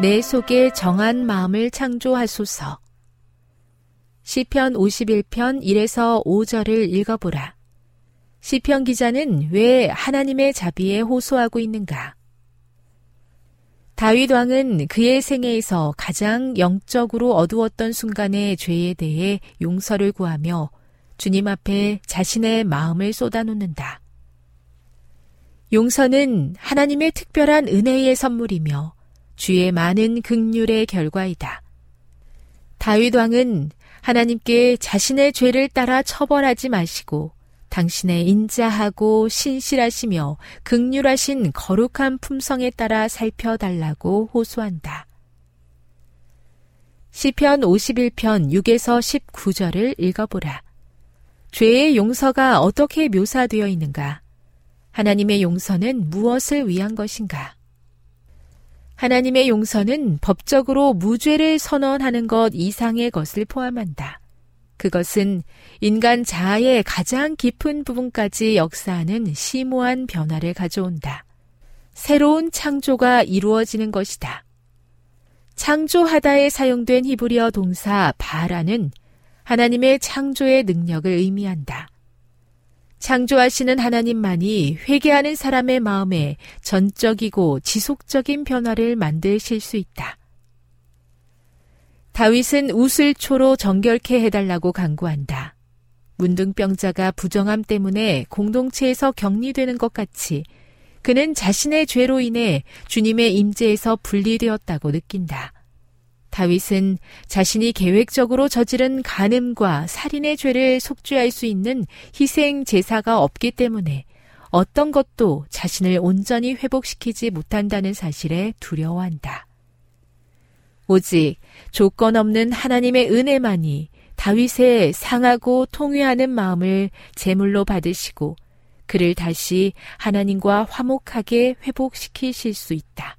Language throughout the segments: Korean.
내 속에 정한 마음을 창조하소서 시편 51편 1에서 5절을 읽어보라. 시편 기자는 왜 하나님의 자비에 호소하고 있는가? 다윗 왕은 그의 생애에서 가장 영적으로 어두웠던 순간의 죄에 대해 용서를 구하며 주님 앞에 자신의 마음을 쏟아놓는다. 용서는 하나님의 특별한 은혜의 선물이며 주의 많은 극률의 결과이다. 다윗 왕은 하나님께 자신의 죄를 따라 처벌하지 마시고 당신의 인자하고 신실하시며 극률하신 거룩한 품성에 따라 살펴달라고 호소한다. 시편 51편 6에서 19절을 읽어보라. 죄의 용서가 어떻게 묘사되어 있는가? 하나님의 용서는 무엇을 위한 것인가? 하나님의 용서는 법적으로 무죄를 선언하는 것 이상의 것을 포함한다. 그것은 인간 자아의 가장 깊은 부분까지 역사하는 심오한 변화를 가져온다. 새로운 창조가 이루어지는 것이다. 창조하다에 사용된 히브리어 동사 바라는 하나님의 창조의 능력을 의미한다. 창조하시는 하나님만이 회개하는 사람의 마음에 전적이고 지속적인 변화를 만드실 수 있다. 다윗은 우슬초로 정결케 해달라고 강구한다. 문둥병자가 부정함 때문에 공동체에서 격리되는 것 같이 그는 자신의 죄로 인해 주님의 임재에서 분리되었다고 느낀다. 다윗은 자신이 계획적으로 저지른 간음과 살인의 죄를 속죄할 수 있는 희생 제사가 없기 때문에 어떤 것도 자신을 온전히 회복시키지 못한다는 사실에 두려워한다. 오직 조건 없는 하나님의 은혜만이 다윗의 상하고 통회하는 마음을 제물로 받으시고 그를 다시 하나님과 화목하게 회복시키실 수 있다.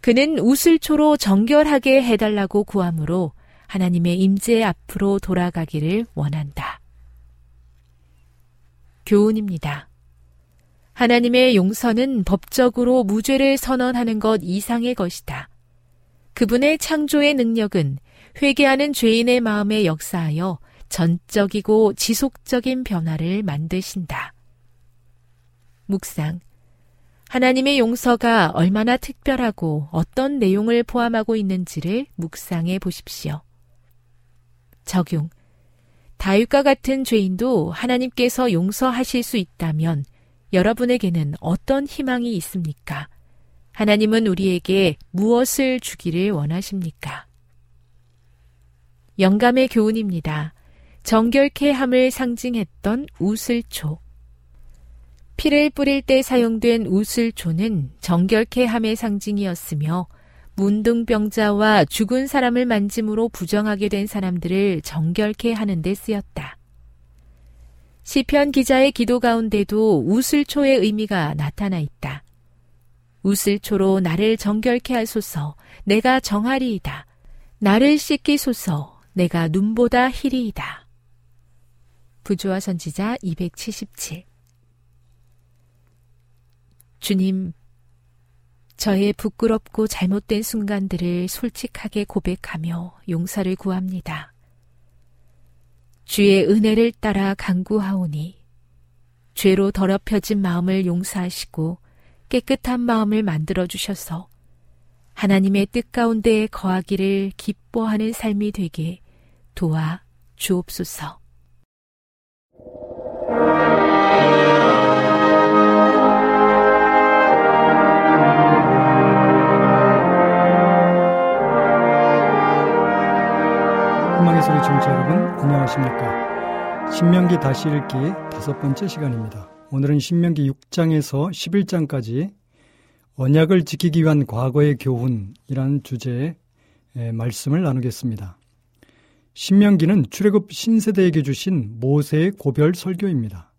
그는 우슬초로 정결하게 해달라고 구하므로 하나님의 임재 앞으로 돌아가기를 원한다. 교훈입니다. 하나님의 용서는 법적으로 무죄를 선언하는 것 이상의 것이다. 그분의 창조의 능력은 회개하는 죄인의 마음에 역사하여 전적이고 지속적인 변화를 만드신다. 묵상. 하나님의 용서가 얼마나 특별하고 어떤 내용을 포함하고 있는지를 묵상해 보십시오. 적용. 다윗과 같은 죄인도 하나님께서 용서하실 수 있다면 여러분에게는 어떤 희망이 있습니까? 하나님은 우리에게 무엇을 주기를 원하십니까? 영감의 교훈입니다. 정결케 함을 상징했던 우슬초. 피를 뿌릴 때 사용된 우슬초는 정결케 함의 상징이었으며 문둥병자와 죽은 사람을 만짐으로 부정하게 된 사람들을 정결케 하는 데 쓰였다. 시편 기자의 기도 가운데도 우슬초의 의미가 나타나 있다. 우슬초로 나를 정결케 하소서 내가 정하리이다. 나를 씻기소서 내가 눈보다 희리이다. 부조와 선지자 277 주님, 저의 부끄럽고 잘못된 순간들을 솔직하게 고백하며 용서를 구합니다. 주의 은혜를 따라 간구하오니 죄로 더럽혀진 마음을 용서하시고 깨끗한 마음을 만들어 주셔서 하나님의 뜻 가운데 거하기를 기뻐하는 삶이 되게 도와 주옵소서. 희망의 소리 청취자 여러분 안녕하십니까? 신명기 다시 읽기 다섯 번째 시간입니다. 오늘은 신명기 6장에서 11장까지 언약을 지키기 위한 과거의 교훈이라는 주제의 말씀을 나누겠습니다. 신명기는 출애굽 신세대에게 주신 모세의 고별 설교입니다.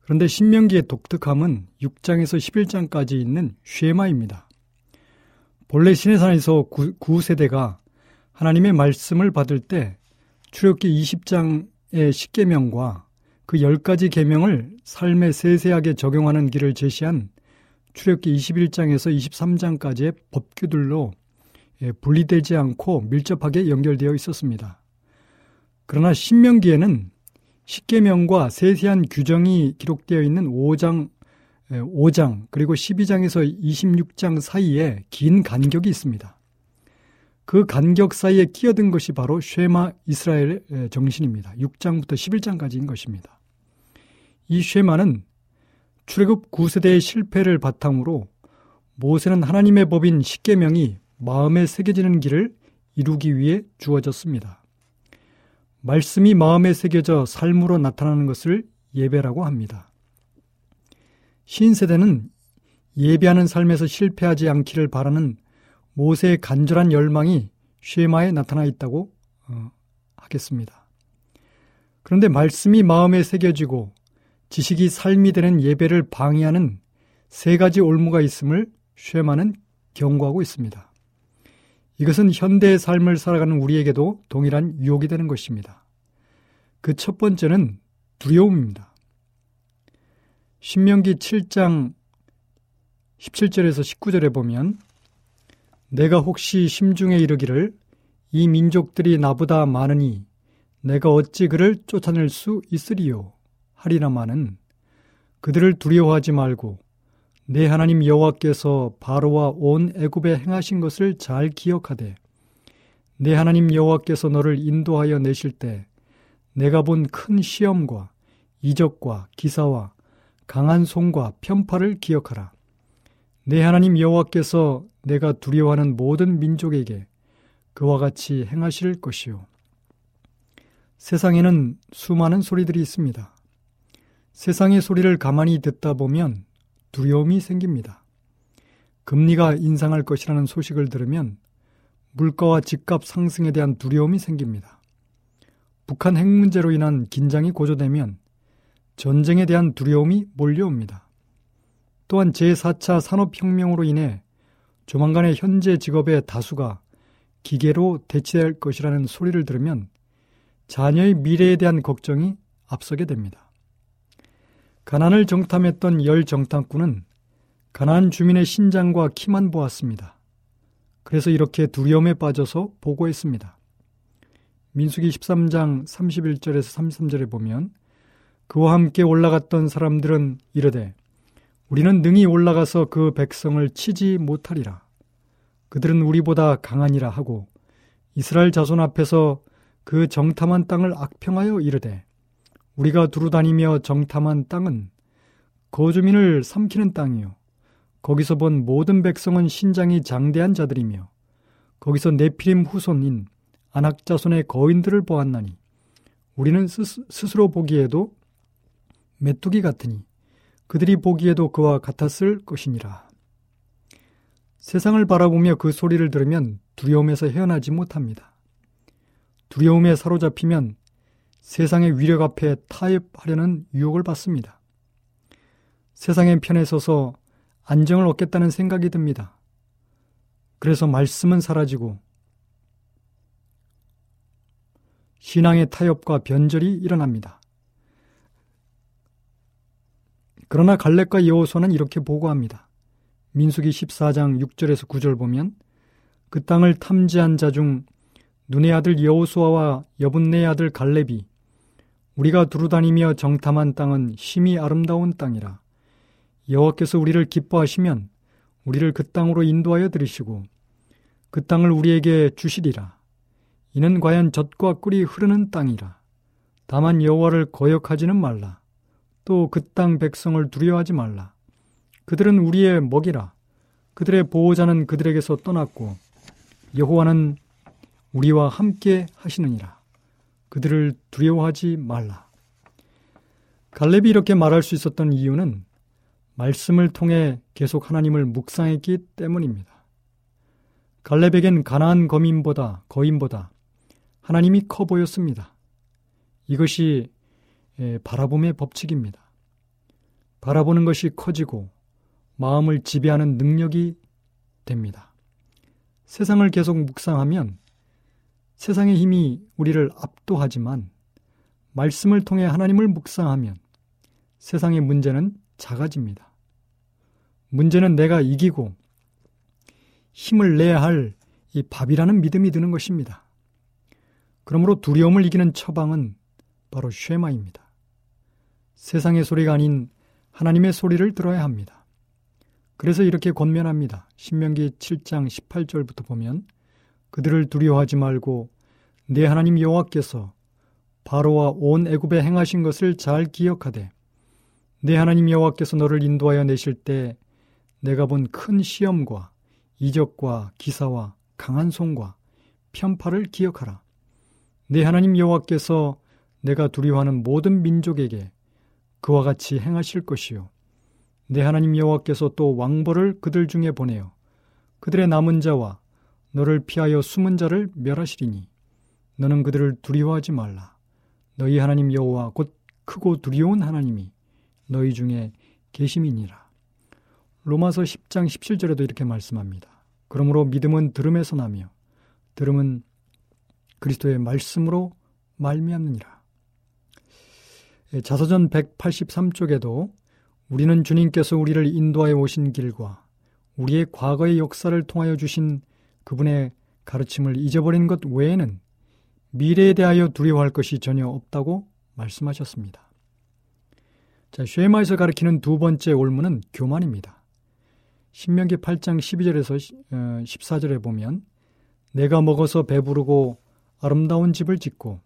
그런데 신명기의 독특함은 6장에서 11장까지 있는 쉐마입니다. 본래 시내산에서 구세대가 하나님의 말씀을 받을 때 출애굽기 20장의 십계명과 그 10가지 계명을 삶에 세세하게 적용하는 길을 제시한 출애굽기 21장에서 23장까지의 법규들로 예, 분리되지 않고 밀접하게 연결되어 있었습니다. 그러나 신명기에는 십계명과 세세한 규정이 기록되어 있는 5장 5장 예, 그리고 12장에서 26장 사이에 긴 간격이 있습니다. 그 간격 사이에 끼어든 것이 바로 쉐마 이스라엘의 정신입니다. 6장부터 11장까지인 것입니다. 이 쉐마는 출애굽 9세대의 실패를 바탕으로 모세는 하나님의 법인 십계명이 마음에 새겨지는 길을 이루기 위해 주어졌습니다. 말씀이 마음에 새겨져 삶으로 나타나는 것을 예배라고 합니다. 신세대는 예배하는 삶에서 실패하지 않기를 바라는 모세의 간절한 열망이 쉐마에 나타나 있다고 어, 하겠습니다. 그런데 말씀이 마음에 새겨지고 지식이 삶이 되는 예배를 방해하는 세 가지 올무가 있음을 쉐마는 경고하고 있습니다. 이것은 현대의 삶을 살아가는 우리에게도 동일한 유혹이 되는 것입니다. 그 첫 번째는 두려움입니다. 신명기 7장 17절에서 19절에 보면 내가 혹시 심중에 이르기를 이 민족들이 나보다 많으니 내가 어찌 그를 쫓아낼 수 있으리요 하리라마는 그들을 두려워하지 말고 내 하나님 여호와께서 바로와 온 애굽에 행하신 것을 잘 기억하되 내 하나님 여호와께서 너를 인도하여 내실 때 내가 본 큰 시험과 이적과 기사와 강한 손과 편파를 기억하라. 내 하나님 여호와께서 내가 두려워하는 모든 민족에게 그와 같이 행하실 것이요. 세상에는 수많은 소리들이 있습니다. 세상의 소리를 가만히 듣다 보면 두려움이 생깁니다. 금리가 인상할 것이라는 소식을 들으면 물가와 집값 상승에 대한 두려움이 생깁니다. 북한 핵 문제로 인한 긴장이 고조되면 전쟁에 대한 두려움이 몰려옵니다. 또한 제4차 산업혁명으로 인해 조만간에 현재 직업의 다수가 기계로 대체될 것이라는 소리를 들으면 자녀의 미래에 대한 걱정이 앞서게 됩니다. 가난을 정탐했던 열 정탐꾼은 가난한 주민의 신장과 키만 보았습니다. 그래서 이렇게 두려움에 빠져서 보고했습니다. 민수기 13장 31절에서 33절에 보면 그와 함께 올라갔던 사람들은 이르되 우리는 능히 올라가서 그 백성을 치지 못하리라. 그들은 우리보다 강하니라 하고 이스라엘 자손 앞에서 그 정탐한 땅을 악평하여 이르되 우리가 두루 다니며 정탐한 땅은 거주민을 삼키는 땅이요 거기서 본 모든 백성은 신장이 장대한 자들이며 거기서 네피림 후손인 안악 자손의 거인들을 보았나니 우리는 스 스로 보기에도 메뚜기 같으니 그들이 보기에도 그와 같았을 것이니라. 세상을 바라보며 그 소리를 들으면 두려움에서 헤어나지 못합니다. 두려움에 사로잡히면 세상의 위력 앞에 타협하려는 유혹을 받습니다. 세상의 편에 서서 안정을 얻겠다는 생각이 듭니다. 그래서 말씀은 사라지고 신앙의 타협과 변절이 일어납니다. 그러나 갈렙과 여호수아는 이렇게 보고합니다. 민수기 14장 6절에서 9절 보면 그 땅을 탐지한 자 중 눈의 아들 여호수아와 여분네의 아들 갈렙이 우리가 두루다니며 정탐한 땅은 심히 아름다운 땅이라. 여호와께서 우리를 기뻐하시면 우리를 그 땅으로 인도하여 들이시고 그 땅을 우리에게 주시리라. 이는 과연 젖과 꿀이 흐르는 땅이라. 다만 여호와를 거역하지는 말라 또 그 땅 백성을 두려워하지 말라 그들은 우리의 먹이라 그들의 보호자는 그들에게서 떠났고 여호와는 우리와 함께 하시느니라. 그들을 두려워하지 말라. 갈렙이 이렇게 말할 수 있었던 이유는 말씀을 통해 계속 하나님을 묵상했기 때문입니다. 갈렙에겐 가나안 거민보다 거인보다 하나님이 커 보였습니다. 이것이 바라봄의 법칙입니다. 바라보는 것이 커지고 마음을 지배하는 능력이 됩니다. 세상을 계속 묵상하면 세상의 힘이 우리를 압도하지만 말씀을 통해 하나님을 묵상하면 세상의 문제는 작아집니다. 문제는 내가 이기고 힘을 내야 할 이 밥이라는 믿음이 드는 것입니다. 그러므로 두려움을 이기는 처방은 바로 쉐마입니다. 세상의 소리가 아닌 하나님의 소리를 들어야 합니다. 그래서 이렇게 권면합니다. 신명기 7장 18절부터 보면 그들을 두려워하지 말고 내 하나님 여호와께서 바로와 온 애굽에 행하신 것을 잘 기억하되 내 하나님 여호와께서 너를 인도하여 내실 때 내가 본 큰 시험과 이적과 기사와 강한 손과 편파를 기억하라. 내 하나님 여호와께서 내가 두려워하는 모든 민족에게 그와 같이 행하실 것이요 내 하나님 여호와께서 또 왕벌을 그들 중에 보내어 그들의 남은 자와 너를 피하여 숨은 자를 멸하시리니 너는 그들을 두려워하지 말라. 너희 하나님 여호와 곧 크고 두려운 하나님이 너희 중에 계심이니라. 로마서 10장 17절에도 이렇게 말씀합니다. 그러므로 믿음은 들음에서 나며 들음은 그리스도의 말씀으로 말미암느니라. 예, 자서전 183쪽에도 우리는 주님께서 우리를 인도하여 오신 길과 우리의 과거의 역사를 통하여 주신 그분의 가르침을 잊어버린 것 외에는 미래에 대하여 두려워할 것이 전혀 없다고 말씀하셨습니다. 자, 쉐마에서 가르치는 두 번째 올무는 교만입니다. 신명기 8장 12절에서 14절에 어, 보면 내가 먹어서 배부르고 아름다운 집을 짓고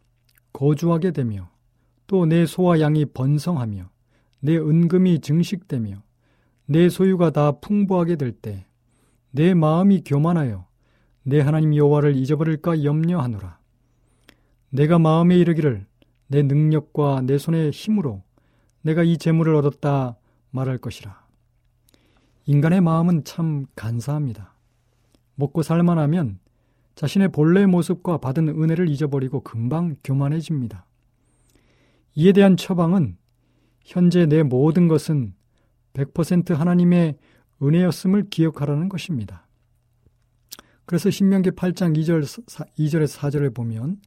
거주하게 되며 또 내 소와 양이 번성하며 내 은금이 증식되며 내 소유가 다 풍부하게 될 때 내 마음이 교만하여 내 하나님 여호와를 잊어버릴까 염려하노라. 내가 마음에 이르기를 내 능력과 내 손의 힘으로 내가 이 재물을 얻었다 말할 것이라. 인간의 마음은 참 간사합니다. 먹고 살만하면 자신의 본래의 모습과 받은 은혜를 잊어버리고 금방 교만해집니다. 이에 대한 처방은 현재 내 모든 것은 100% 하나님의 은혜였음을 기억하라는 것입니다. 그래서 신명기 8장 2절, 2절에서 4절에 보면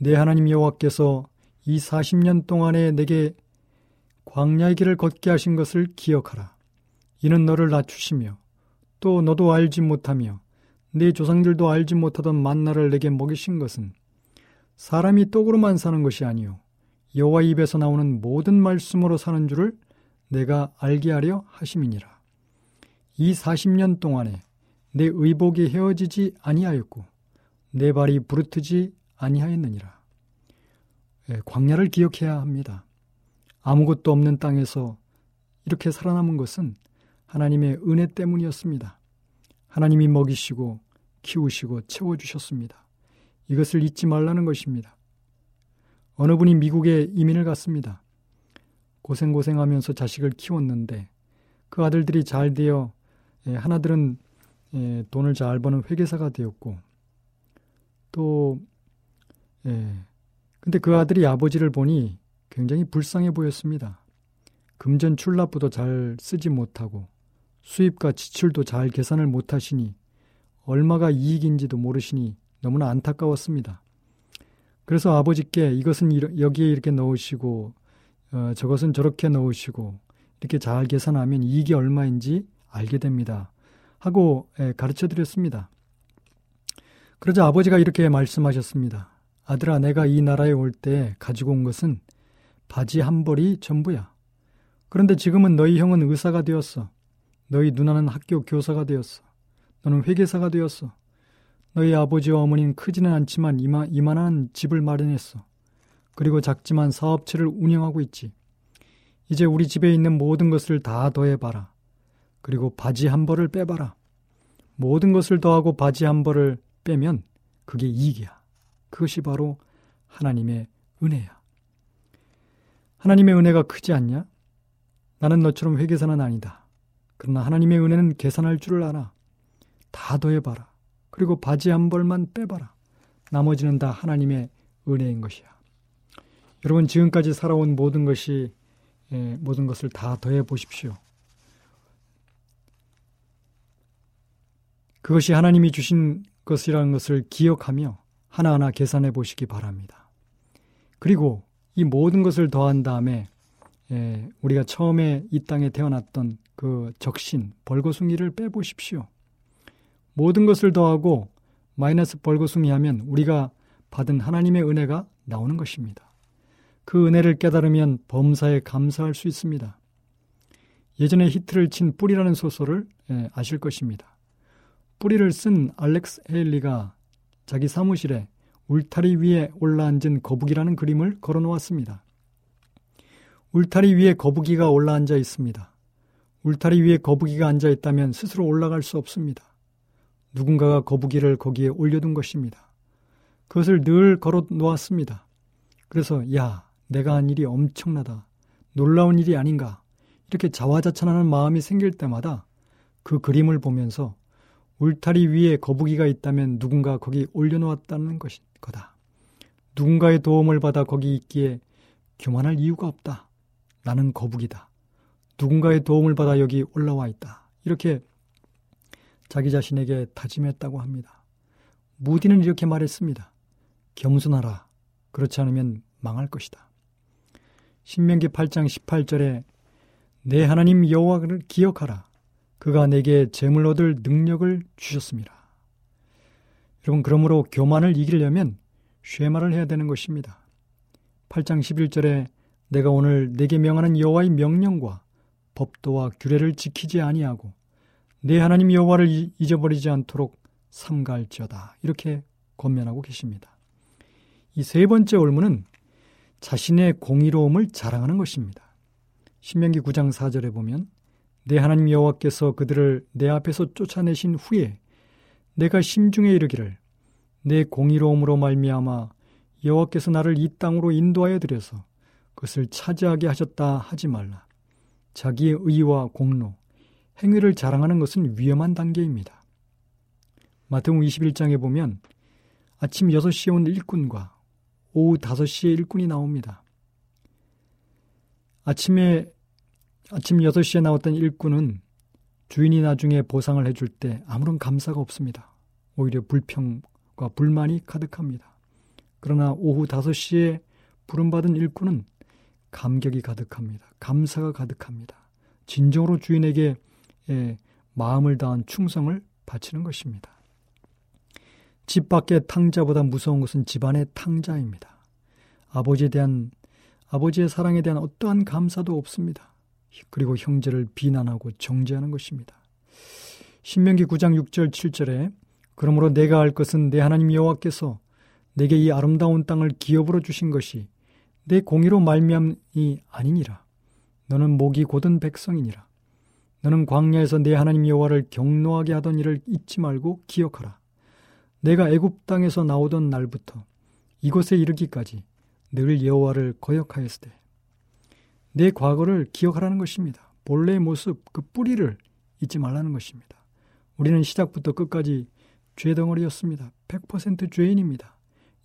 내 하나님 여호와께서 이 40년 동안에 내게 광야의 길을 걷게 하신 것을 기억하라. 이는 너를 낮추시며 또 너도 알지 못하며 내 조상들도 알지 못하던 만나를 내게 먹이신 것은 사람이 떡으로만 사는 것이 아니요 여호와 입에서 나오는 모든 말씀으로 사는 줄을 내가 알게 하려 하심이니라. 이 40년 동안에 내 의복이 헤어지지 아니하였고 내 발이 부르트지 아니하였느니라. 예, 광야를 기억해야 합니다. 아무것도 없는 땅에서 이렇게 살아남은 것은 하나님의 은혜 때문이었습니다. 하나님이 먹이시고 키우시고 채워주셨습니다. 이것을 잊지 말라는 것입니다. 어느 분이 미국에 이민을 갔습니다. 고생고생하면서 자식을 키웠는데 그 아들들이 잘 되어 예, 하나들은 예, 돈을 잘 버는 회계사가 되었고 또 예, 근데 그 아들이 아버지를 보니 굉장히 불쌍해 보였습니다. 금전 출납부도 잘 쓰지 못하고 수입과 지출도 잘 계산을 못하시니 얼마가 이익인지도 모르시니 너무나 안타까웠습니다. 그래서 아버지께 이것은 여기에 이렇게 넣으시고 어, 저것은 저렇게 넣으시고 이렇게 잘 계산하면 이익이 얼마인지 알게 됩니다. 하고 예, 가르쳐 드렸습니다. 그러자 아버지가 이렇게 말씀하셨습니다. 아들아, 내가 이 나라에 올 때 가지고 온 것은 바지 한 벌이 전부야. 그런데 지금은 너희 형은 의사가 되었어. 너희 누나는 학교 교사가 되었어. 너는 회계사가 되었어. 너희 아버지와 어머니는 크지는 않지만 이마, 이만한 집을 마련했어. 그리고 작지만 사업체를 운영하고 있지. 이제 우리 집에 있는 모든 것을 다 더해봐라. 그리고 바지 한 벌을 빼봐라. 모든 것을 더하고 바지 한 벌을 빼면 그게 이익이야. 그것이 바로 하나님의 은혜야. 하나님의 은혜가 크지 않냐? 나는 너처럼 회계사는 아니다. 그러나 하나님의 은혜는 계산할 줄을 알아. 다 더해봐라. 그리고 바지 한 벌만 빼봐라. 나머지는 다 하나님의 은혜인 것이야. 여러분 지금까지 살아온 모든 것이 예, 모든 것을 다 더해 보십시오. 그것이 하나님이 주신 것이라는 것을 기억하며 하나하나 계산해 보시기 바랍니다. 그리고 이 모든 것을 더한 다음에 예, 우리가 처음에 이 땅에 태어났던 그 적신, 벌거숭이를 빼보십시오. 모든 것을 더하고 마이너스 벌거숭이 하면 우리가 받은 하나님의 은혜가 나오는 것입니다. 그 은혜를 깨달으면 범사에 감사할 수 있습니다. 예전에 히트를 친 뿌리라는 소설을 예, 아실 것입니다. 뿌리를 쓴 알렉스 헤일리가 자기 사무실에 울타리 위에 올라앉은 거북이라는 그림을 걸어 놓았습니다. 울타리 위에 거북이가 올라앉아 있습니다. 울타리 위에 거북이가 앉아 있다면 스스로 올라갈 수 없습니다. 누군가가 거북이를 거기에 올려둔 것입니다. 그것을 늘 걸어 놓았습니다. 그래서 야, 내가 한 일이 엄청나다. 놀라운 일이 아닌가. 이렇게 자화자찬하는 마음이 생길 때마다 그 그림을 보면서 울타리 위에 거북이가 있다면 누군가 거기 올려놓았다는 것이 거다. 누군가의 도움을 받아 거기 있기에 교만할 이유가 없다. 나는 거북이다. 누군가의 도움을 받아 여기 올라와 있다. 이렇게 자기 자신에게 다짐했다고 합니다. 무디는 이렇게 말했습니다. 겸손하라. 그렇지 않으면 망할 것이다. 신명기 8장 18절에 내 하나님 여호와를 기억하라. 그가 내게 재물 얻을 능력을 주셨습니다. 여러분 그러므로 교만을 이기려면 쉐마를 해야 되는 것입니다. 8장 11절에 내가 오늘 내게 명하는 여호와의 명령과 법도와 규례를 지키지 아니하고 내 하나님 여호와를 잊어버리지 않도록 삼갈지어다. 이렇게 권면하고 계십니다. 이 세 번째 올무는 자신의 공의로움을 자랑하는 것입니다. 신명기 9장 4절에 보면 내 하나님 여호와께서 그들을 내 앞에서 쫓아내신 후에 내가 심중에 이르기를 내 공의로움으로 말미암아 여호와께서 나를 이 땅으로 인도하여 들여서 그것을 차지하게 하셨다 하지 말라. 자기의 의와 공로, 행위를 자랑하는 것은 위험한 단계입니다. 마태복 21장에 보면 아침 6시에 온 일꾼과 오후 5시에 일꾼이 나옵니다. 아침에 아침 6시에 나왔던 일꾼은 주인이 나중에 보상을 해줄 때 아무런 감사가 없습니다. 오히려 불평과 불만이 가득합니다. 그러나 오후 5시에 부름받은 일꾼은 감격이 가득합니다. 감사가 가득합니다. 진정으로 주인에게 마음을 다한 충성을 바치는 것입니다. 집 밖의 탕자보다 무서운 것은 집안의 탕자입니다. 아버지에 대한 아버지의 사랑에 대한 어떠한 감사도 없습니다. 그리고 형제를 비난하고 정죄하는 것입니다. 신명기 9장 6절 7절에 그러므로 내가 할 것은 내 하나님 여호와께서 내게 이 아름다운 땅을 기업으로 주신 것이 내 공의로 말미암이 아니니라. 너는 목이 곧은 백성이니라. 너는 광야에서 내 하나님 여호와를 경노하게 하던 일을 잊지 말고 기억하라. 내가 애굽 땅에서 나오던 날부터 이곳에 이르기까지 늘 여호와를 거역하였으되 내 과거를 기억하라는 것입니다. 본래의 모습, 그 뿌리를 잊지 말라는 것입니다. 우리는 시작부터 끝까지 죄덩어리였습니다. 100% 죄인입니다.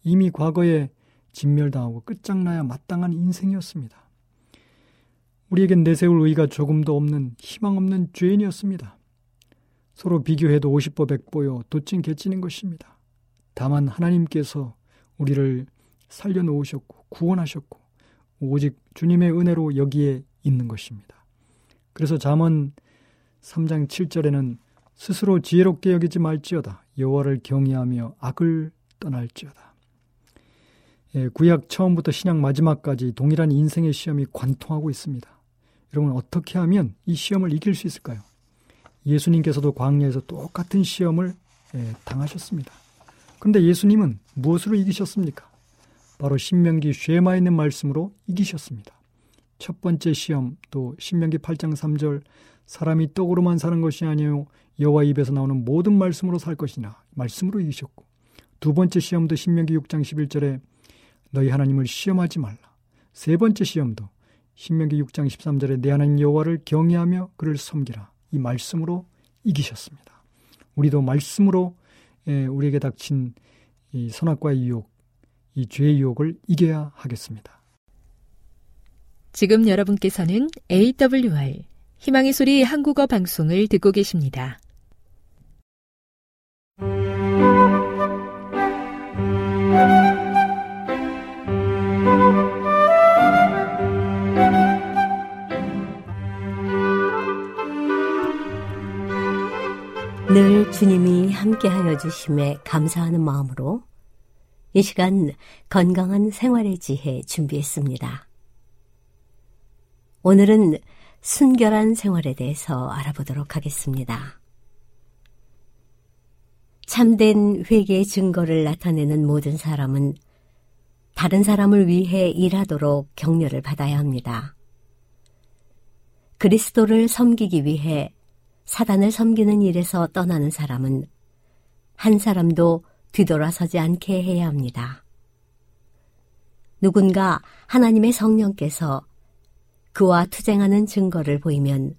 이미 과거에 진멸당하고 끝장나야 마땅한 인생이었습니다. 우리에겐 내세울 의의가 조금도 없는 희망 없는 죄인이었습니다. 서로 비교해도 50보 100보여 도찐 개찐인 것입니다. 다만 하나님께서 우리를 살려놓으셨고 구원하셨고 오직 주님의 은혜로 여기에 있는 것입니다. 그래서 잠언 3장 7절에는 스스로 지혜롭게 여기지 말지어다 여호와를 경외하며 악을 떠날지어다. 예, 구약 처음부터 신약 마지막까지 동일한 인생의 시험이 관통하고 있습니다. 여러분 어떻게 하면 이 시험을 이길 수 있을까요? 예수님께서도 광야에서 똑같은 시험을 예, 당하셨습니다. 그런데 예수님은 무엇으로 이기셨습니까? 바로 신명기 쉐마에 있는 말씀으로 이기셨습니다. 첫 번째 시험 또 신명기 8장 3절 사람이 떡으로만 사는 것이 아니요 여호와 입에서 나오는 모든 말씀으로 살 것이나 말씀으로 이기셨고 두 번째 시험도 신명기 6장 11절에 너희 하나님을 시험하지 말라. 세 번째 시험도 신명기 6장 13절에 내 하나님 여호와를 경외하며 그를 섬기라. 이 말씀으로 이기셨습니다. 우리도 말씀으로 예, 우리에게 닥친 이 선악과의 유혹, 이 죄의 유혹을 이겨야 하겠습니다. 지금 여러분께서는 AWR 희망의 소리 한국어 방송을 듣고 계십니다. 늘 주님이 함께하여 주심에 감사하는 마음으로 이 시간 건강한 생활의 지혜 준비했습니다. 오늘은 순결한 생활에 대해서 알아보도록 하겠습니다. 참된 회개의 증거를 나타내는 모든 사람은 다른 사람을 위해 일하도록 격려를 받아야 합니다. 그리스도를 섬기기 위해 사단을 섬기는 일에서 떠나는 사람은 한 사람도 뒤돌아서지 않게 해야 합니다. 누군가 하나님의 성령께서 그와 투쟁하는 증거를 보이면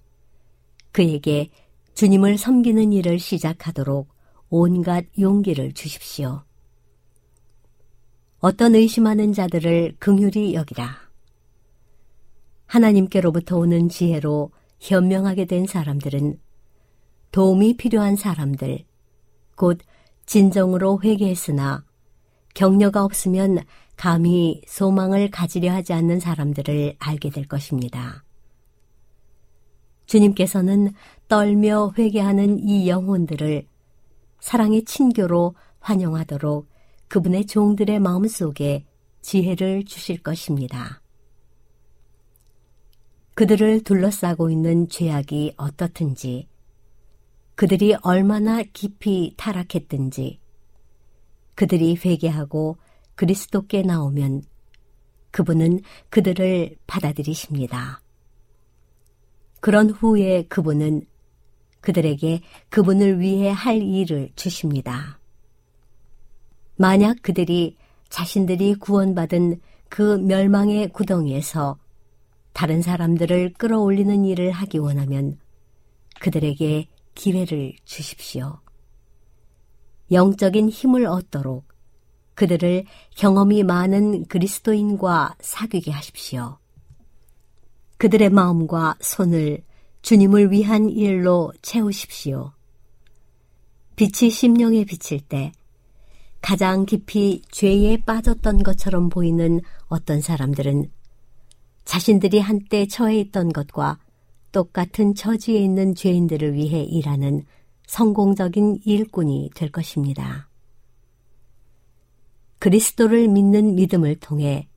그에게 주님을 섬기는 일을 시작하도록 온갖 용기를 주십시오. 어떤 의심하는 자들을 긍휼히 여기라. 하나님께로부터 오는 지혜로 현명하게 된 사람들은 도움이 필요한 사람들, 곧 진정으로 회개했으나 격려가 없으면 감히 소망을 가지려 하지 않는 사람들을 알게 될 것입니다. 주님께서는 떨며 회개하는 이 영혼들을 사랑의 친교로 환영하도록 그분의 종들의 마음 속에 지혜를 주실 것입니다. 그들을 둘러싸고 있는 죄악이 어떻든지 그들이 얼마나 깊이 타락했든지 그들이 회개하고 그리스도께 나오면 그분은 그들을 받아들이십니다. 그런 후에 그분은 그들에게 그분을 위해 할 일을 주십니다. 만약 그들이 자신들이 구원받은 그 멸망의 구덩이에서 다른 사람들을 끌어올리는 일을 하기 원하면 그들에게 기회를 주십시오. 영적인 힘을 얻도록 그들을 경험이 많은 그리스도인과 사귀게 하십시오. 그들의 마음과 손을 주님을 위한 일로 채우십시오. 빛이 심령에 비칠 때 가장 깊이 죄에 빠졌던 것처럼 보이는 어떤 사람들은 자신들이 한때 처해 있던 것과 똑같은 처지에 있는 죄인들을 위해 일하는 성공적인 일꾼이 될 것입니다. 그리스도를 믿는 믿음을 통해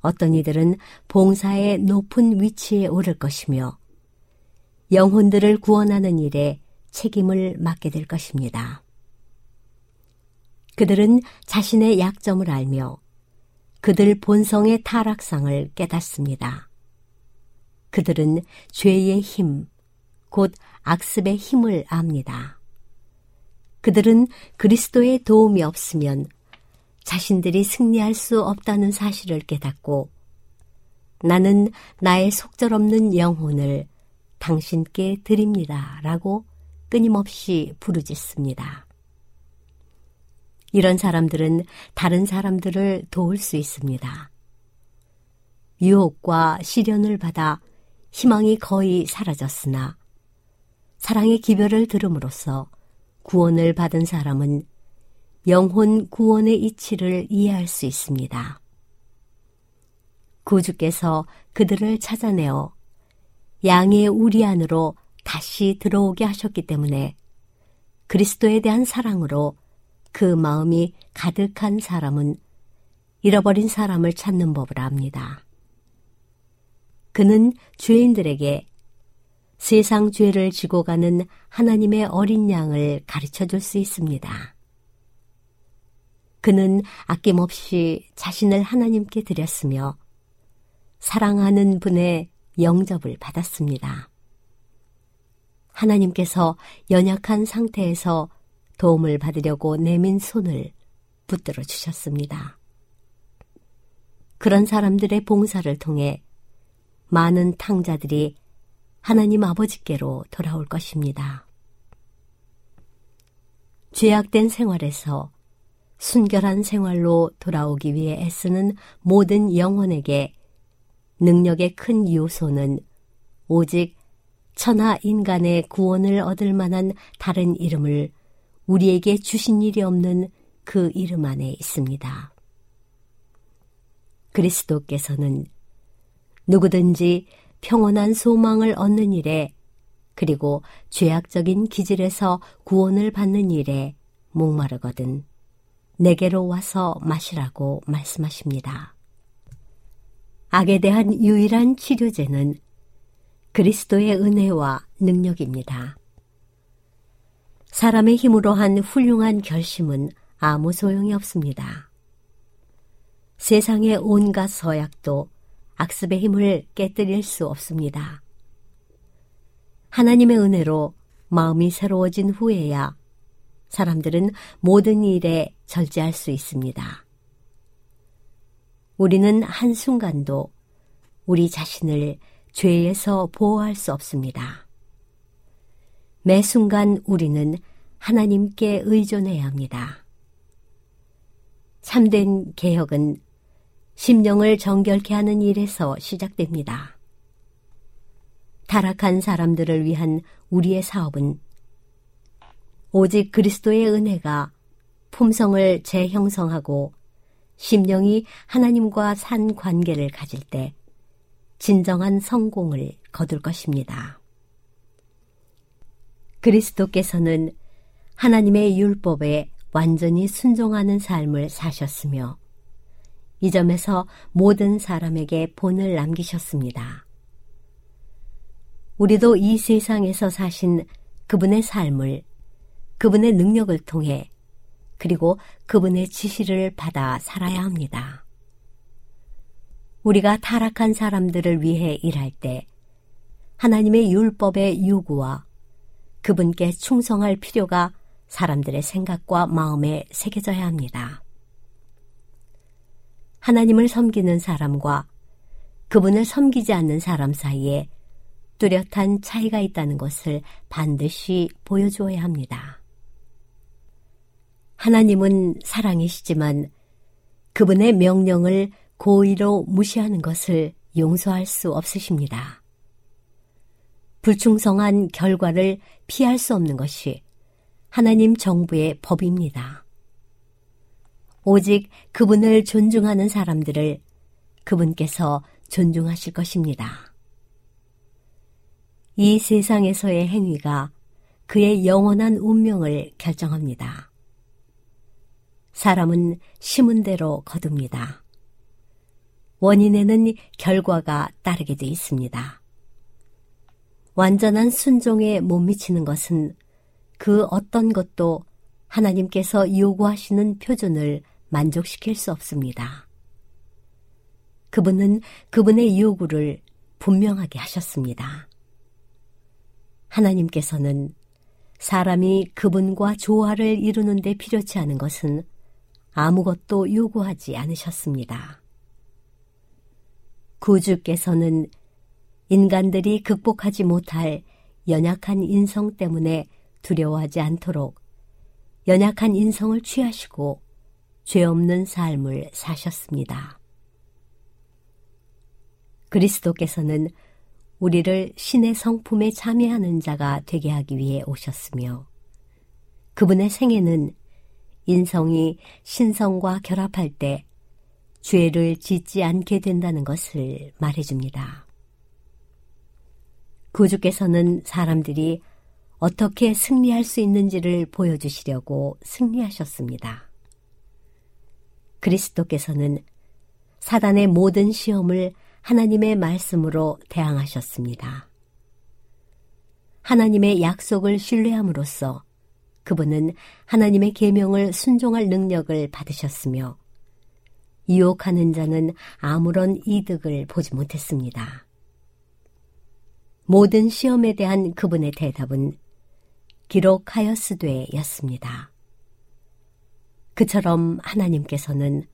어떤 이들은 봉사의 높은 위치에 오를 것이며 영혼들을 구원하는 일에 책임을 맡게 될 것입니다. 그들은 자신의 약점을 알며 그들 본성의 타락상을 깨닫습니다. 그들은 죄의 힘, 곧 악습의 힘을 압니다. 그들은 그리스도의 도움이 없으면 자신들이 승리할 수 없다는 사실을 깨닫고 나는 나의 속절없는 영혼을 당신께 드립니다. 라고 끊임없이 부르짖습니다. 이런 사람들은 다른 사람들을 도울 수 있습니다. 유혹과 시련을 받아 희망이 거의 사라졌으나 사랑의 기별을 들음으로써 구원을 받은 사람은 영혼 구원의 이치를 이해할 수 있습니다. 구주께서 그들을 찾아내어 양의 우리 안으로 다시 들어오게 하셨기 때문에 그리스도에 대한 사랑으로 그 마음이 가득한 사람은 잃어버린 사람을 찾는 법을 압니다. 그는 죄인들에게 세상 죄를 지고 가는 하나님의 어린 양을 가르쳐 줄 수 있습니다. 그는 아낌없이 자신을 하나님께 드렸으며 사랑하는 분의 영접을 받았습니다. 하나님께서 연약한 상태에서 도움을 받으려고 내민 손을 붙들어 주셨습니다. 그런 사람들의 봉사를 통해 많은 탕자들이 하나님 아버지께로 돌아올 것입니다. 죄악된 생활에서 순결한 생활로 돌아오기 위해 애쓰는 모든 영혼에게 능력의 큰 요소는 오직 천하 인간의 구원을 얻을 만한 다른 이름을 우리에게 주신 일이 없는 그 이름 안에 있습니다. 그리스도께서는 누구든지 평온한 소망을 얻는 일에 그리고 죄악적인 기질에서 구원을 받는 일에 목마르거든 내게로 와서 마시라고 말씀하십니다. 악에 대한 유일한 치료제는 그리스도의 은혜와 능력입니다. 사람의 힘으로 한 훌륭한 결심은 아무 소용이 없습니다. 세상의 온갖 서약도 악습의 힘을 깨뜨릴 수 없습니다. 하나님의 은혜로 마음이 새로워진 후에야 사람들은 모든 일에 절제할 수 있습니다. 우리는 한순간도 우리 자신을 죄에서 보호할 수 없습니다. 매 순간 우리는 하나님께 의존해야 합니다. 참된 개혁은 심령을 정결케 하는 일에서 시작됩니다. 타락한 사람들을 위한 우리의 사업은 오직 그리스도의 은혜가 품성을 재형성하고 심령이 하나님과 산 관계를 가질 때 진정한 성공을 거둘 것입니다. 그리스도께서는 하나님의 율법에 완전히 순종하는 삶을 사셨으며 이 점에서 모든 사람에게 본을 남기셨습니다. 우리도 이 세상에서 사신 그분의 삶을 그분의 능력을 통해 그리고 그분의 지시를 받아 살아야 합니다. 우리가 타락한 사람들을 위해 일할 때 하나님의 율법의 요구와 그분께 충성할 필요가 사람들의 생각과 마음에 새겨져야 합니다. 하나님을 섬기는 사람과 그분을 섬기지 않는 사람 사이에 뚜렷한 차이가 있다는 것을 반드시 보여주어야 합니다. 하나님은 사랑이시지만 그분의 명령을 고의로 무시하는 것을 용서할 수 없으십니다. 불충성한 결과를 피할 수 없는 것이 하나님 정부의 법입니다. 오직 그분을 존중하는 사람들을 그분께서 존중하실 것입니다. 이 세상에서의 행위가 그의 영원한 운명을 결정합니다. 사람은 심은 대로 거둡니다. 원인에는 결과가 따르게 돼 있습니다. 완전한 순종에 못 미치는 것은 그 어떤 것도 하나님께서 요구하시는 표준을 만족시킬 수 없습니다. 그분은 그분의 요구를 분명하게 하셨습니다. 하나님께서는 사람이 그분과 조화를 이루는데 필요치 않은 것은 아무것도 요구하지 않으셨습니다. 구주께서는 인간들이 극복하지 못할 연약한 인성 때문에 두려워하지 않도록 연약한 인성을 취하시고 죄 없는 삶을 사셨습니다. 그리스도께서는 우리를 신의 성품에 참여하는 자가 되게 하기 위해 오셨으며 그분의 생애는 인성이 신성과 결합할 때 죄를 짓지 않게 된다는 것을 말해줍니다. 구주께서는 사람들이 어떻게 승리할 수 있는지를 보여주시려고 승리하셨습니다. 그리스도께서는 사단의 모든 시험을 하나님의 말씀으로 대항하셨습니다. 하나님의 약속을 신뢰함으로써 그분은 하나님의 계명을 순종할 능력을 받으셨으며 유혹하는 자는 아무런 이득을 보지 못했습니다. 모든 시험에 대한 그분의 대답은 기록하였으되였습니다. 그처럼 하나님께서는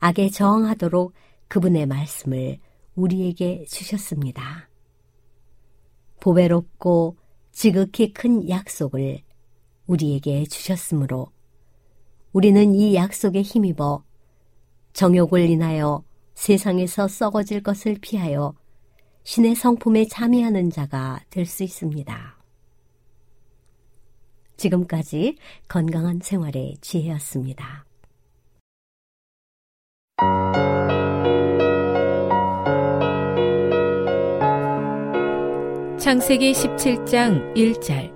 악에 저항하도록 그분의 말씀을 우리에게 주셨습니다. 보배롭고 지극히 큰 약속을 우리에게 주셨으므로 우리는 이 약속에 힘입어 정욕을 인하여 세상에서 썩어질 것을 피하여 신의 성품에 참여하는 자가 될 수 있습니다. 지금까지 건강한 생활의 지혜였습니다. 창세기 17장 1절.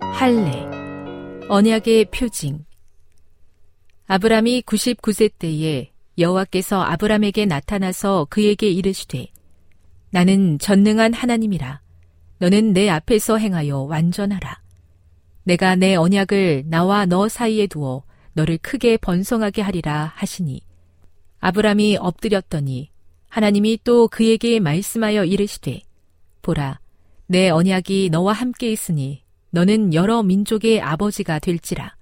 할례. 언약의 표징. 아브람이 99세 때에 여호와께서 아브람에게 나타나서 그에게 이르시되 나는 전능한 하나님이라. 너는 내 앞에서 행하여 완전하라 내가 내 언약을 나와 너 사이에 두어 너를 크게 번성하게 하리라 하시니. 아브람이 엎드렸더니 하나님이 또 그에게 말씀하여 이르시되 보라 내 언약이 너와 함께 있으니 너는 여러 민족의 아버지가 될지라.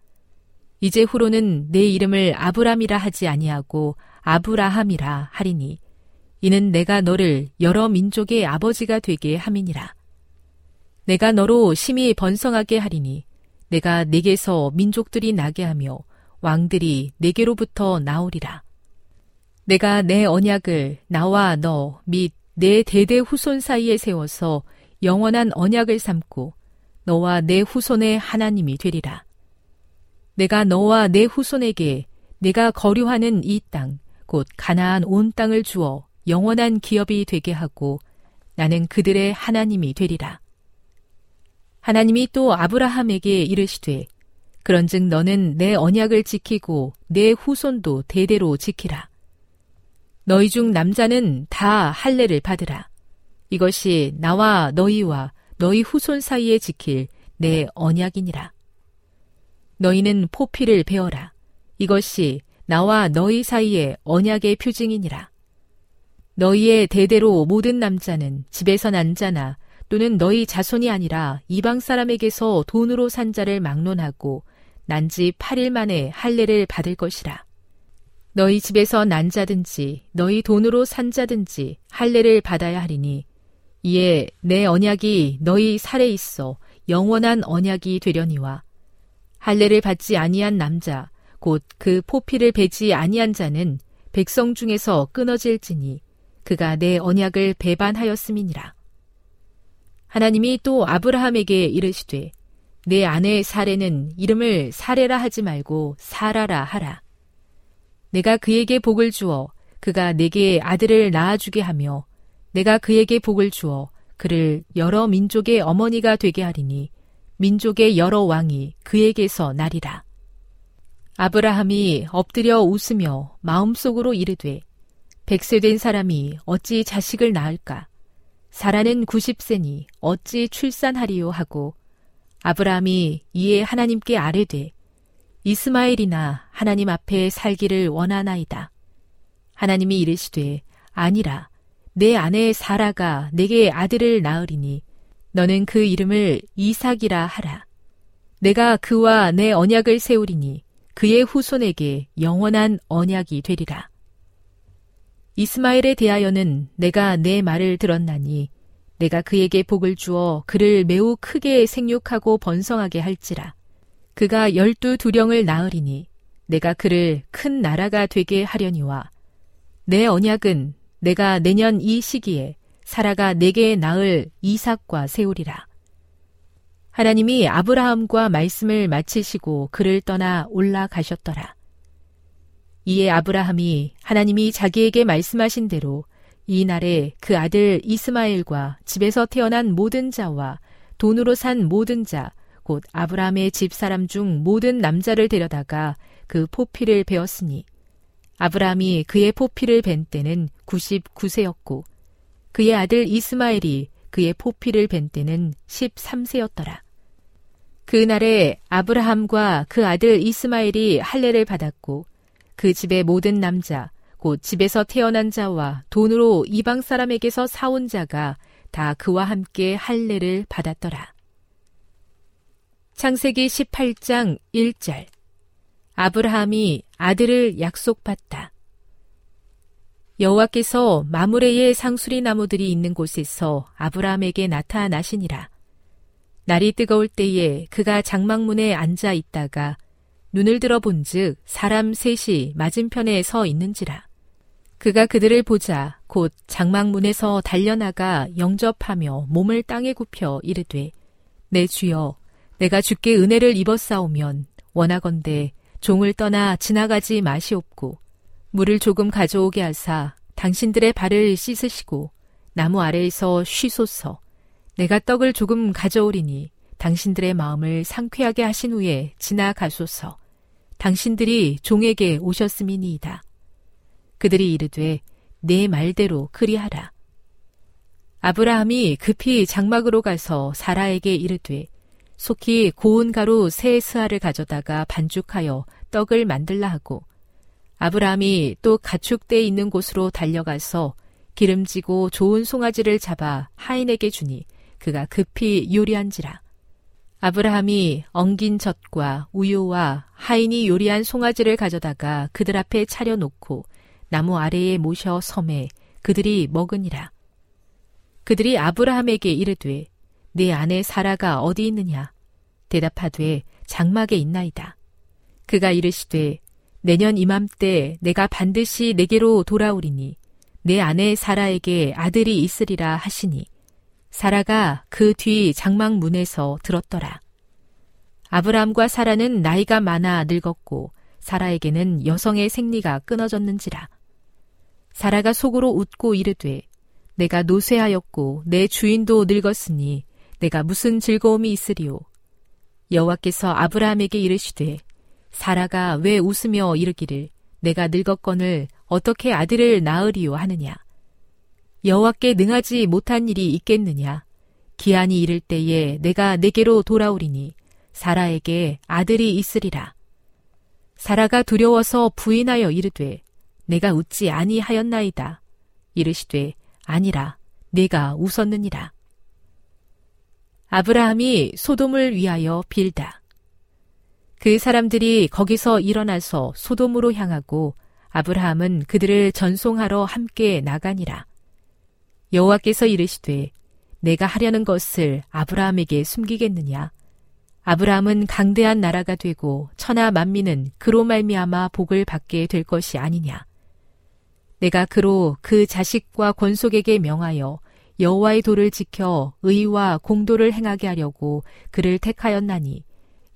이제 후로는 내 이름을 아브람이라 하지 아니하고 아브라함이라 하리니 이는 내가 너를 여러 민족의 아버지가 되게 함이니라. 내가 너로 심히 번성하게 하리니 내가 내게서 민족들이 나게 하며 왕들이 내게로부터 나오리라. 내가 내 언약을 나와 너 및 내 대대 후손 사이에 세워서 영원한 언약을 삼고 너와 내 후손의 하나님이 되리라. 내가 너와 내 후손에게 내가 거류하는 이 땅, 곧 가나안 온 땅을 주어 영원한 기업이 되게 하고 나는 그들의 하나님이 되리라. 하나님이 또 아브라함에게 이르시되 그런즉 너는 내 언약을 지키고 내 후손도 대대로 지키라. 너희 중 남자는 다 할례를 받으라. 이것이 나와 너희와 너희 후손 사이에 지킬 내 언약이니라. 너희는 포피를 베어라. 이것이 나와 너희 사이에 언약의 표징이니라. 너희의 대대로 모든 남자는 집에서 난 자나 또는 너희 자손이 아니라 이방 사람에게서 돈으로 산 자를 막론하고 난 지 8일 만에 할례를 받을 것이라. 너희 집에서 난 자든지 너희 돈으로 산 자든지 할례를 받아야 하리니 이에 내 언약이 너희 살에 있어 영원한 언약이 되려니와 할례를 받지 아니한 남자 곧 그 포피를 베지 아니한 자는 백성 중에서 끊어질지니 그가 내 언약을 배반하였음이니라. 하나님이 또 아브라함에게 이르시되 내 아내 사례는 이름을 사례라 하지 말고 사라라 하라. 내가 그에게 복을 주어 그가 내게 아들을 낳아주게 하며 내가 그에게 복을 주어 그를 여러 민족의 어머니가 되게 하리니 민족의 여러 왕이 그에게서 나리라. 아브라함이 엎드려 웃으며 마음속으로 이르되 백세 된 사람이 어찌 자식을 낳을까? 사라는 90세니 어찌 출산하리요 하고 아브라함이 이에 하나님께 아뢰되 이스마엘이나 하나님 앞에 살기를 원하나이다. 하나님이 이르시되 아니라 내 아내 사라가 내게 아들을 낳으리니 너는 그 이름을 이삭이라 하라. 내가 그와 내 언약을 세우리니 그의 후손에게 영원한 언약이 되리라. 이스마엘에 대하여는 내가 내 말을 들었나니 내가 그에게 복을 주어 그를 매우 크게 생육하고 번성하게 할지라. 그가 열두 두령을 낳으리니 내가 그를 큰 나라가 되게 하려니와 내 언약은 내가 내년 이 시기에 사라가 내게 낳을 이삭과 세우리라. 하나님이 아브라함과 말씀을 마치시고 그를 떠나 올라가셨더라. 이에 아브라함이 하나님이 자기에게 말씀하신 대로 이 날에 그 아들 이스마엘과 집에서 태어난 모든 자와 돈으로 산 모든 자, 곧 아브라함의 집 사람 중 모든 남자를 데려다가 그 포피를 베었으니 아브라함이 그의 포피를 벤 때는 99세였고 그의 아들 이스마엘이 그의 포피를 벤 때는 13세였더라. 그날에 아브라함과 그 아들 이스마엘이 할례를 받았고 그 집의 모든 남자, 곧 집에서 태어난 자와 돈으로 이방 사람에게서 사온 자가 다 그와 함께 할례를 받았더라. 창세기 18장 1절 아브라함이 아들을 약속받다. 여호와께서 마무레의 상수리 나무들이 있는 곳에서 아브라함에게 나타나시니라. 날이 뜨거울 때에 그가 장막문에 앉아 있다가 눈을 들어 본즉 사람 셋이 맞은편에 서 있는지라. 그가 그들을 보자 곧 장막문에서 달려나가 영접하며 몸을 땅에 굽혀 이르되 내 주여 내가 주께 은혜를 입었사오면 원하건대 종을 떠나 지나가지 마시옵고 물을 조금 가져오게 하사 당신들의 발을 씻으시고 나무 아래에서 쉬소서 내가 떡을 조금 가져오리니 당신들의 마음을 상쾌하게 하신 후에 지나가소서 당신들이 종에게 오셨음이니이다. 그들이 이르되 내 말대로 그리하라. 아브라함이 급히 장막으로 가서 사라에게 이르되 속히 고운 가루 세 스아를 가져다가 반죽하여 떡을 만들라 하고 아브라함이 또 가축대 있는 곳으로 달려가서 기름지고 좋은 송아지를 잡아 하인에게 주니 그가 급히 요리한지라. 아브라함이 엉긴 젖과 우유와 하인이 요리한 송아지를 가져다가 그들 앞에 차려놓고 나무 아래에 모셔 섬에 그들이 먹으니라. 그들이 아브라함에게 이르되 내 아내 사라가 어디 있느냐? 대답하되 장막에 있나이다. 그가 이르시되 내년 이맘때 내가 반드시 내게로 돌아오리니 내 아내 사라에게 아들이 있으리라 하시니 사라가 그 뒤 장막 문에서 들었더라. 아브라함과 사라는 나이가 많아 늙었고 사라에게는 여성의 생리가 끊어졌는지라. 사라가 속으로 웃고 이르되 내가 노쇠하였고 내 주인도 늙었으니 내가 무슨 즐거움이 있으리요. 여호와께서 아브라함에게 이르시되 사라가 왜 웃으며 이르기를 내가 늙었건을 어떻게 아들을 낳으리요 하느냐. 여호와께 능하지 못한 일이 있겠느냐? 기한이 이를 때에 내가 내게로 돌아오리니 사라에게 아들이 있으리라. 사라가 두려워서 부인하여 이르되 내가 웃지 아니하였나이다. 이르시되 아니라 내가 웃었느니라. 아브라함이 소돔을 위하여 빌다. 그 사람들이 거기서 일어나서 소돔으로 향하고 아브라함은 그들을 전송하러 함께 나가니라. 여호와께서 이르시되 내가 하려는 것을 아브라함에게 숨기겠느냐? 아브라함은 강대한 나라가 되고 천하 만민은 그로 말미암아 복을 받게 될 것이 아니냐? 내가 그로 그 자식과 권속에게 명하여 여호와의 도를 지켜 의와 공도를 행하게 하려고 그를 택하였나니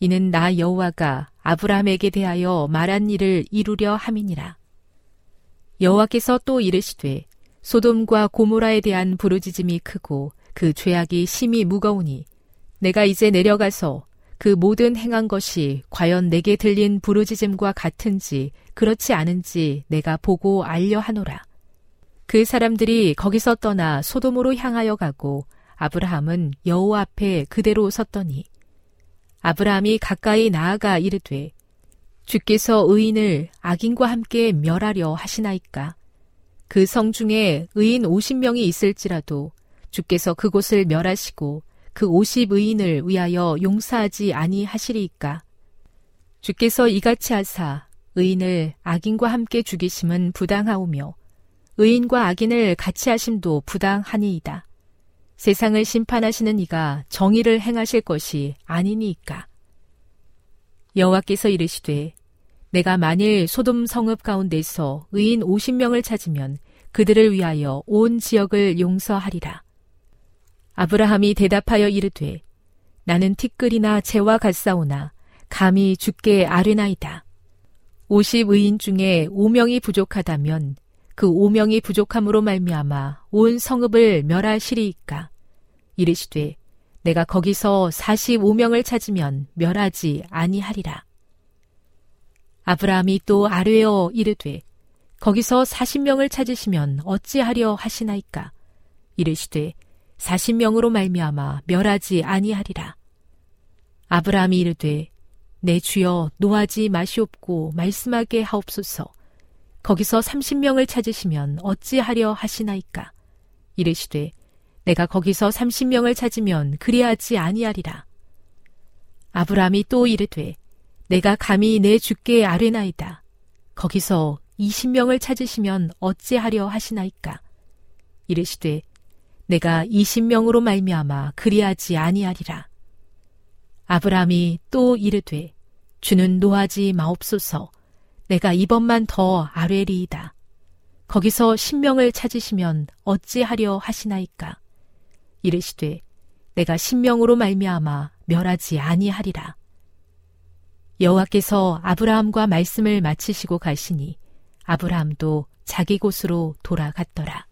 이는 나 여호와가 아브라함에게 대하여 말한 일을 이루려 함이니라. 여호와께서 또 이르시되 소돔과 고모라에 대한 부르짖음이 크고 그 죄악이 심히 무거우니 내가 이제 내려가서 그 모든 행한 것이 과연 내게 들린 부르짖음과 같은지 그렇지 않은지 내가 보고 알려 하노라. 그 사람들이 거기서 떠나 소돔으로 향하여 가고 아브라함은 여호와 앞에 그대로 섰더니 아브라함이 가까이 나아가 이르되 주께서 의인을 악인과 함께 멸하려 하시나이까 그 성 중에 의인 50명이 있을지라도 주께서 그곳을 멸하시고 그 50의인을 위하여 용서하지 아니하시리이까 주께서 이같이 하사 의인을 악인과 함께 죽이심은 부당하오며 의인과 악인을 같이 하심도 부당하니이다. 세상을 심판하시는 이가 정의를 행하실 것이 아니니이까. 여호와께서 이르시되 내가 만일 소돔 성읍 가운데서 의인 50명을 찾으면 그들을 위하여 온 지역을 용서하리라. 아브라함이 대답하여 이르되 나는 티끌이나 재와 같사오나 감히 죽게 아뢰나이다. 50의인 중에 5명이 부족하다면 그 5명이 부족함으로 말미암아 온 성읍을 멸하시리이까. 이르시되 내가 거기서 45명을 찾으면 멸하지 아니하리라. 아브라함이 또 아뢰어 이르되 거기서 40명을 찾으시면 어찌하려 하시나이까. 이르시되 40명으로 말미암아 멸하지 아니하리라. 아브라함이 이르되 내 주여 노하지 마시옵고 말씀하게 하옵소서. 거기서 30명을 찾으시면 어찌하려 하시나이까. 이르시되 내가 거기서 30명을 찾으면 그리하지 아니하리라. 아브라함이 또 이르되 내가 감히 내 주께 아뢰나이다. 거기서 20명을 찾으시면 어찌하려 하시나이까. 이르시되 내가 20명으로 말미암아 그리하지 아니하리라. 아브라함이 또 이르되 주는 노하지 마옵소서. 내가 이번만 더 아뢰리이다. 거기서 신명을 찾으시면 어찌하려 하시나이까. 이르시되 내가 신명으로 말미암아 멸하지 아니하리라. 여호와께서 아브라함과 말씀을 마치시고 가시니 아브라함도 자기 곳으로 돌아갔더라.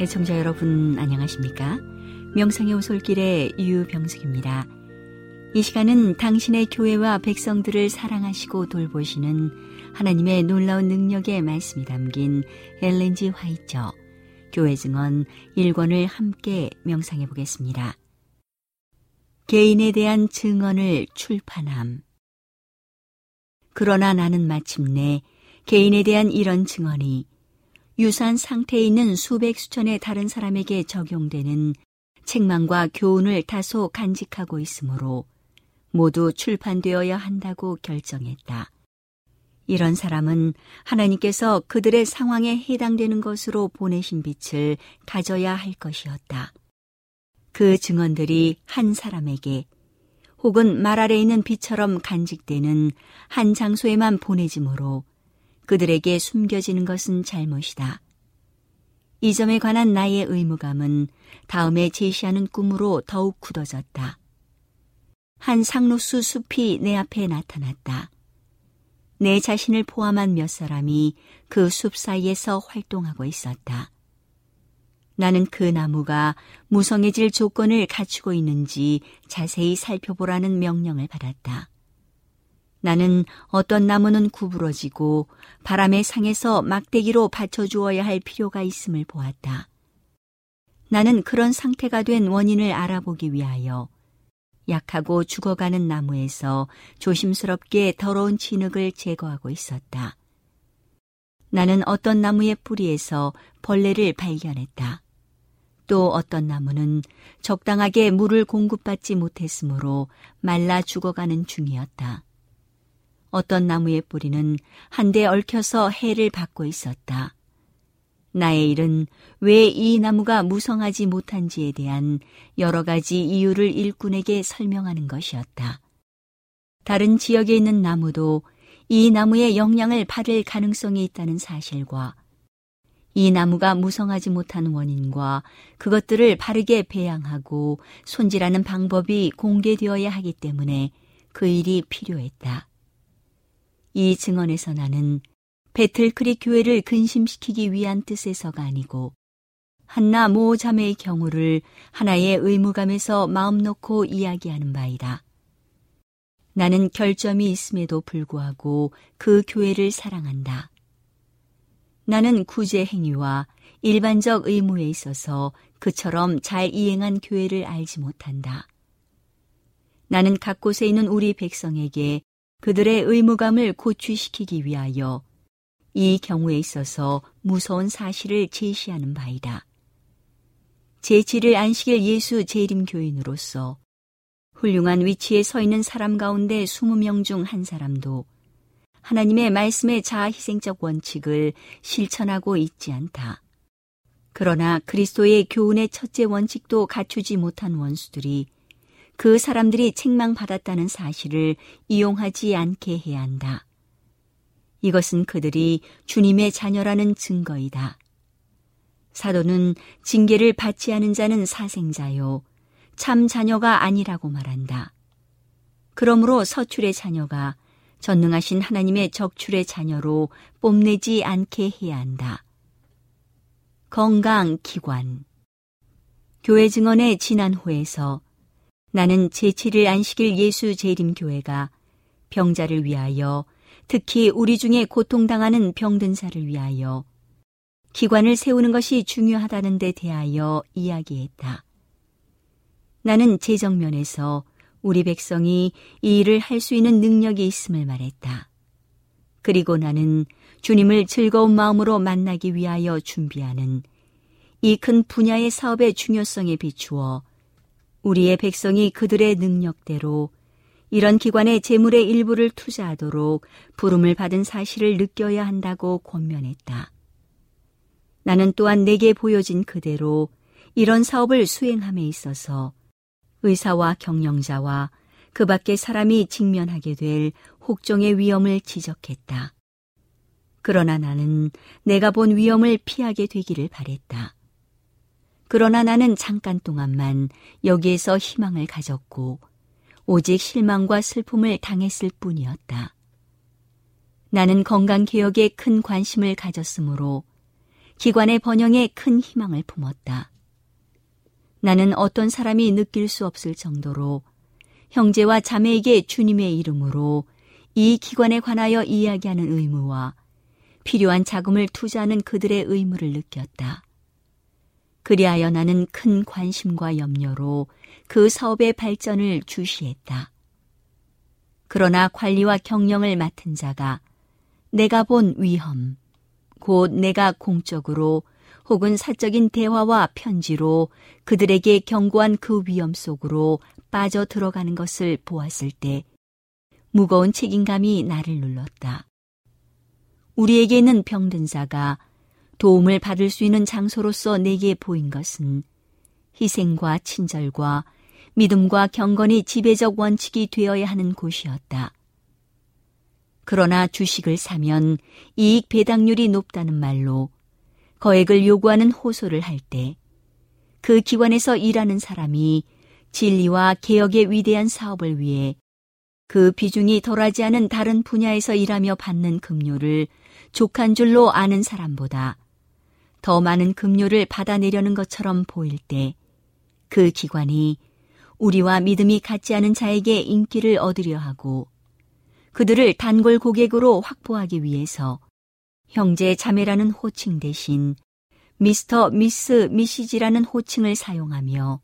애청자 여러분 안녕하십니까? 명상의 오솔길의 유병숙입니다. 이 시간은 당신의 교회와 백성들을 사랑하시고 돌보시는 하나님의 놀라운 능력의 말씀이 담긴 엘렌지 화이처 교회 증언 1권을 함께 명상해 보겠습니다. 개인에 대한 증언을 출판함. 그러나 나는 마침내 개인에 대한 이런 증언이 유사한 상태에 있는 수백 수천의 다른 사람에게 적용되는 책망과 교훈을 다소 간직하고 있으므로 모두 출판되어야 한다고 결정했다. 이런 사람은 하나님께서 그들의 상황에 해당되는 것으로 보내신 빛을 가져야 할 것이었다. 그 증언들이 한 사람에게 혹은 말 아래 있는 빛처럼 간직되는 한 장소에만 보내지므로 그들에게 숨겨지는 것은 잘못이다. 이 점에 관한 나의 의무감은 다음에 제시하는 꿈으로 더욱 굳어졌다. 한 상록수 숲이 내 앞에 나타났다. 내 자신을 포함한 몇 사람이 그 숲 사이에서 활동하고 있었다. 나는 그 나무가 무성해질 조건을 갖추고 있는지 자세히 살펴보라는 명령을 받았다. 나는 어떤 나무는 구부러지고 바람의 상에서 막대기로 받쳐주어야 할 필요가 있음을 보았다. 나는 그런 상태가 된 원인을 알아보기 위하여 약하고 죽어가는 나무에서 조심스럽게 더러운 진흙을 제거하고 있었다. 나는 어떤 나무의 뿌리에서 벌레를 발견했다. 또 어떤 나무는 적당하게 물을 공급받지 못했으므로 말라 죽어가는 중이었다. 어떤 나무의 뿌리는 한데 얽혀서 해를 받고 있었다. 나의 일은 왜 이 나무가 무성하지 못한지에 대한 여러 가지 이유를 일꾼에게 설명하는 것이었다. 다른 지역에 있는 나무도 이 나무의 영향을 받을 가능성이 있다는 사실과 이 나무가 무성하지 못한 원인과 그것들을 바르게 배양하고 손질하는 방법이 공개되어야 하기 때문에 그 일이 필요했다. 이 증언에서 나는 배틀크릭 교회를 근심시키기 위한 뜻에서가 아니고 한나 모 자매의 경우를 하나의 의무감에서 마음 놓고 이야기하는 바이다. 나는 결점이 있음에도 불구하고 그 교회를 사랑한다. 나는 구제 행위와 일반적 의무에 있어서 그처럼 잘 이행한 교회를 알지 못한다. 나는 각 곳에 있는 우리 백성에게 그들의 의무감을 고취시키기 위하여 이 경우에 있어서 무서운 사실을 제시하는 바이다. 제7일 안식일 예수 재림 교인으로서 훌륭한 위치에 서 있는 사람 가운데 20명 중 한 사람도 하나님의 말씀의 자아 희생적 원칙을 실천하고 있지 않다. 그러나 그리스도의 교훈의 첫째 원칙도 갖추지 못한 원수들이 그 사람들이 책망받았다는 사실을 이용하지 않게 해야 한다. 이것은 그들이 주님의 자녀라는 증거이다. 사도는 징계를 받지 않은 자는 사생자요. 참 자녀가 아니라고 말한다. 그러므로 서출의 자녀가 전능하신 하나님의 적출의 자녀로 뽐내지 않게 해야 한다. 건강 기관 교회 증언의 지난 호에서 나는 제7일 안식일 예수 재림교회가 병자를 위하여 특히 우리 중에 고통당하는 병든사를 위하여 기관을 세우는 것이 중요하다는 데 대하여 이야기했다. 나는 재정면에서 우리 백성이 이 일을 할 수 있는 능력이 있음을 말했다. 그리고 나는 주님을 즐거운 마음으로 만나기 위하여 준비하는 이 큰 분야의 사업의 중요성에 비추어 우리의 백성이 그들의 능력대로 이런 기관의 재물의 일부를 투자하도록 부름을 받은 사실을 느껴야 한다고 권면했다. 나는 또한 내게 보여진 그대로 이런 사업을 수행함에 있어서 의사와 경영자와 그 밖의 사람이 직면하게 될 혹종의 위험을 지적했다. 그러나 나는 내가 본 위험을 피하게 되기를 바랬다. 그러나 나는 잠깐 동안만 여기에서 희망을 가졌고 오직 실망과 슬픔을 당했을 뿐이었다. 나는 건강 개혁에 큰 관심을 가졌으므로 기관의 번영에 큰 희망을 품었다. 나는 어떤 사람이 느낄 수 없을 정도로 형제와 자매에게 주님의 이름으로 이 기관에 관하여 이야기하는 의무와 필요한 자금을 투자하는 그들의 의무를 느꼈다. 그리하여 나는 큰 관심과 염려로 그 사업의 발전을 주시했다. 그러나 관리와 경영을 맡은 자가 내가 본 위험, 곧 내가 공적으로 혹은 사적인 대화와 편지로 그들에게 경고한 그 위험 속으로 빠져 들어가는 것을 보았을 때 무거운 책임감이 나를 눌렀다. 우리에게는 병든 자가 도움을 받을 수 있는 장소로서 내게 보인 것은 희생과 친절과 믿음과 경건이 지배적 원칙이 되어야 하는 곳이었다. 그러나 주식을 사면 이익 배당률이 높다는 말로 거액을 요구하는 호소를 할 때 그 기관에서 일하는 사람이 진리와 개혁의 위대한 사업을 위해 그 비중이 덜하지 않은 다른 분야에서 일하며 받는 급료를 족한 줄로 아는 사람보다 더 많은 급료를 받아내려는 것처럼 보일 때 그 기관이 우리와 믿음이 같지 않은 자에게 인기를 얻으려 하고 그들을 단골 고객으로 확보하기 위해서 형제 자매라는 호칭 대신 미스터, 미스, 미시지라는 호칭을 사용하며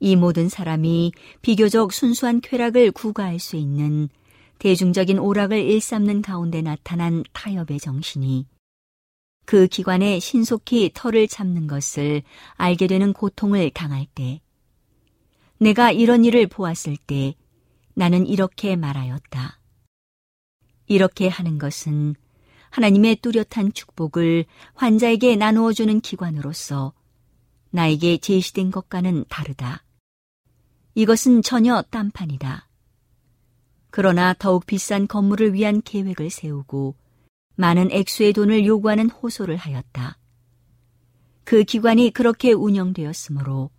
이 모든 사람이 비교적 순수한 쾌락을 구가할 수 있는 대중적인 오락을 일삼는 가운데 나타난 타협의 정신이 그 기관에 신속히 털을 잡는 것을 알게 되는 고통을 당할 때, 내가 이런 일을 보았을 때 나는 이렇게 말하였다. 이렇게 하는 것은 하나님의 뚜렷한 축복을 환자에게 나누어주는 기관으로서 나에게 제시된 것과는 다르다. 이것은 전혀 딴판이다. 그러나 더욱 비싼 건물을 위한 계획을 세우고 많은 액수의 돈을 요구하는 호소를 하였다. 그 기관이 그렇게 운영되었으므로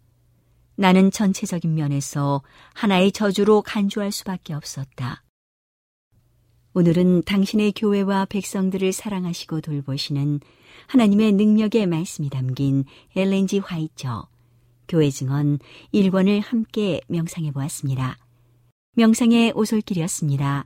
나는 전체적인 면에서 하나의 저주로 간주할 수밖에 없었다. 오늘은 당신의 교회와 백성들을 사랑하시고 돌보시는 하나님의 능력의 말씀이 담긴 엘렌지 화이처 교회 증언 1권을 함께 명상해 보았습니다. 명상의 오솔길이었습니다.